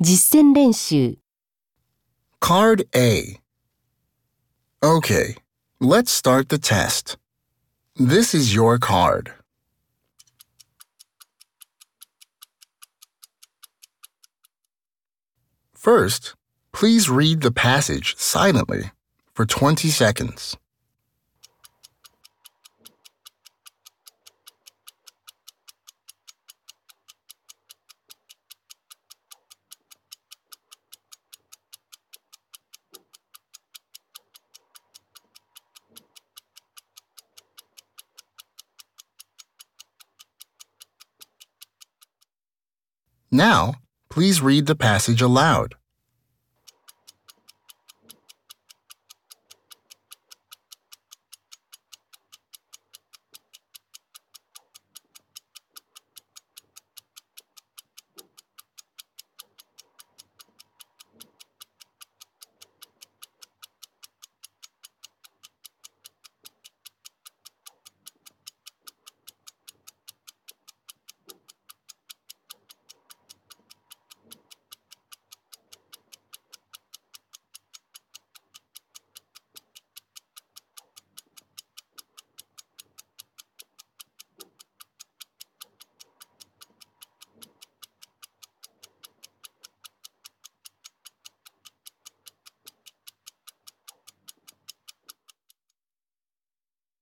実践练习 Card A. Okay, let's start the test. This is your card. First, please read the passage silently for 20 seconds. Now, please read the passage aloud.